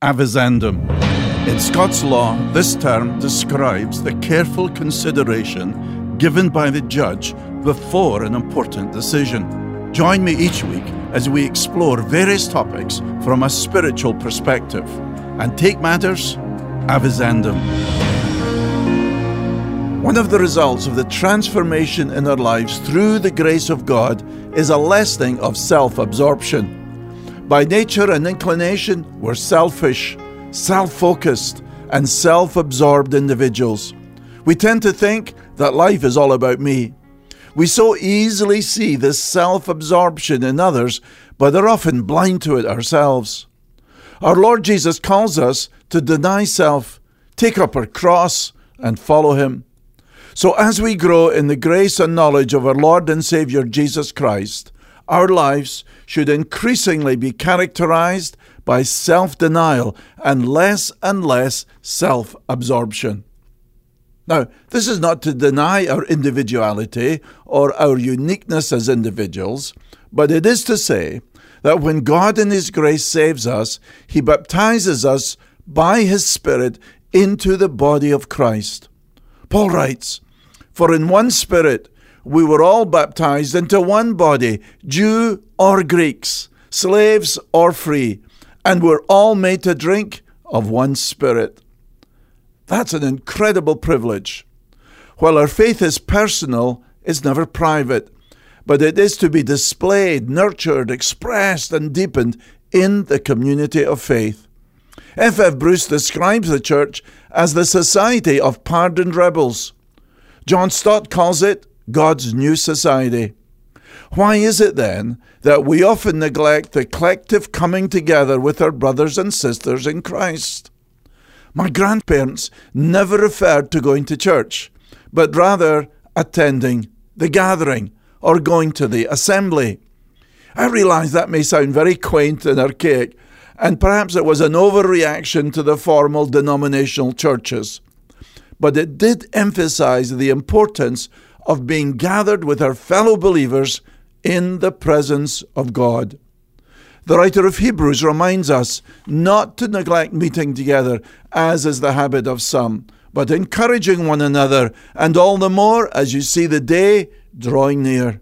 Avizandum. In Scots law, this term describes the careful consideration given by the judge before an important decision. Join me each week as we explore various topics from a spiritual perspective and take matters avizandum. One of the results of the transformation in our lives through the grace of God is a lessening of self absorption. By nature and inclination, we're selfish, self focused, and self absorbed individuals. We tend to think that life is all about me. We so easily see this self absorption in others, but are often blind to it ourselves. Our Lord Jesus calls us to deny self, take up our cross, and follow Him. So, as we grow in the grace and knowledge of our Lord and Saviour Jesus Christ, our lives should increasingly be characterized by self denial and less and less self absorption. Now, this is not to deny our individuality or our uniqueness as individuals, but it is to say that when God in His grace saves us, He baptizes us by His Spirit into the body of Christ. Paul writes, For in one Spirit we were all baptized into one body, Jew or Greeks, slaves or free, and we're all made to drink of one Spirit. That's an incredible privilege. While our faith is personal, it's never private, but it is to be displayed, nurtured, expressed, and deepened in the community of faith. F. F. Bruce describes the church as the society of pardoned rebels. John Stott calls it God's new society. Why is it then that we often neglect the collective coming together with our brothers and sisters in Christ? My grandparents never referred to going to church, but rather attending the gathering or going to the assembly. I realize that may sound very quaint and archaic, and perhaps it was an overreaction to the formal denominational churches. But it did emphasize the importance of being gathered with our fellow believers in the presence of God. The writer of Hebrews reminds us not to neglect meeting together, as is the habit of some, but encouraging one another, and all the more as you see the day drawing near.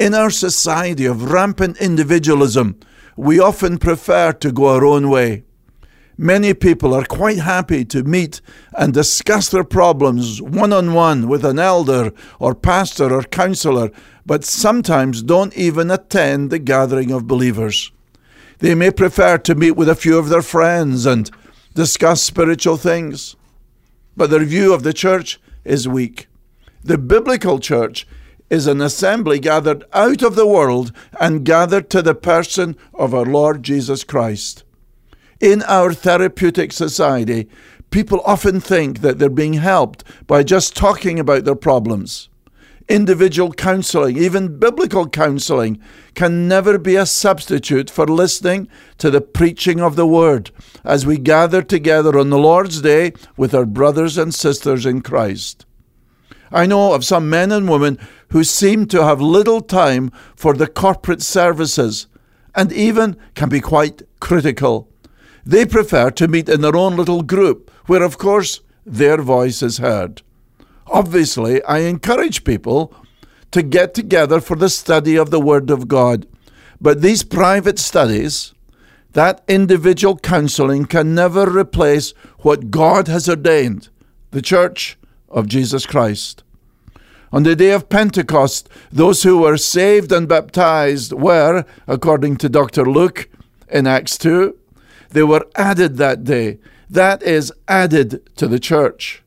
In our society of rampant individualism, we often prefer to go our own way. Many people are quite happy to meet and discuss their problems one on one with an elder or pastor or counselor, but sometimes don't even attend the gathering of believers. They may prefer to meet with a few of their friends and discuss spiritual things, but their view of the church is weak. The biblical church is an assembly gathered out of the world and gathered to the person of our Lord Jesus Christ. In our therapeutic society, people often think that they're being helped by just talking about their problems. Individual counseling, even biblical counseling, can never be a substitute for listening to the preaching of the Word as we gather together on the Lord's Day with our brothers and sisters in Christ. I know of some men and women who seem to have little time for the corporate services and even can be quite critical. They prefer to meet in their own little group, where, of course, their voice is heard. Obviously, I encourage people to get together for the study of the Word of God. But these private studies, that individual counseling, can never replace what God has ordained the Church of Jesus Christ. On the day of Pentecost, those who were saved and baptized were, according to Dr. Luke in Acts 2, they were added that day. That is added to the church.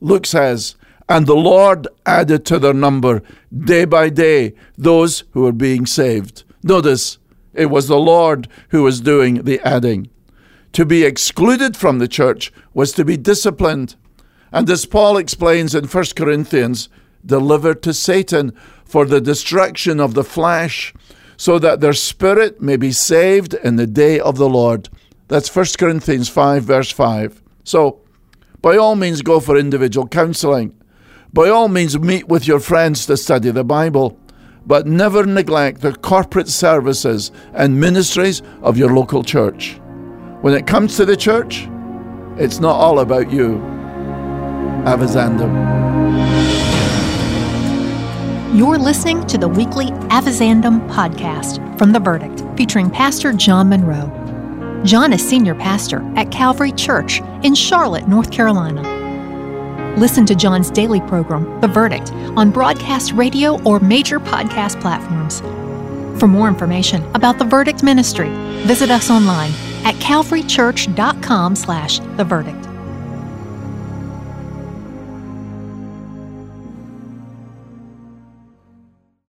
Luke says, and the Lord added to their number day by day those who were being saved. Notice, it was the Lord who was doing the adding. To be excluded from the church was to be disciplined. And as Paul explains in 1 Corinthians, delivered to Satan for the destruction of the flesh, so that their spirit may be saved in the day of the Lord. That's 1 Corinthians 5, verse 5. So, by all means, go for individual counseling. By all means, meet with your friends to study the Bible. But never neglect the corporate services and ministries of your local church. When it comes to the church, it's not all about you. Avizandum. You're listening to the weekly Avizandum podcast from The Verdict, featuring Pastor John Munro. John is senior pastor at Calvary Church in Charlotte, North Carolina. Listen to John's daily program, The Verdict, on broadcast radio or major podcast platforms. For more information about The Verdict Ministry, visit us online at calvarychurch.com slash the verdict.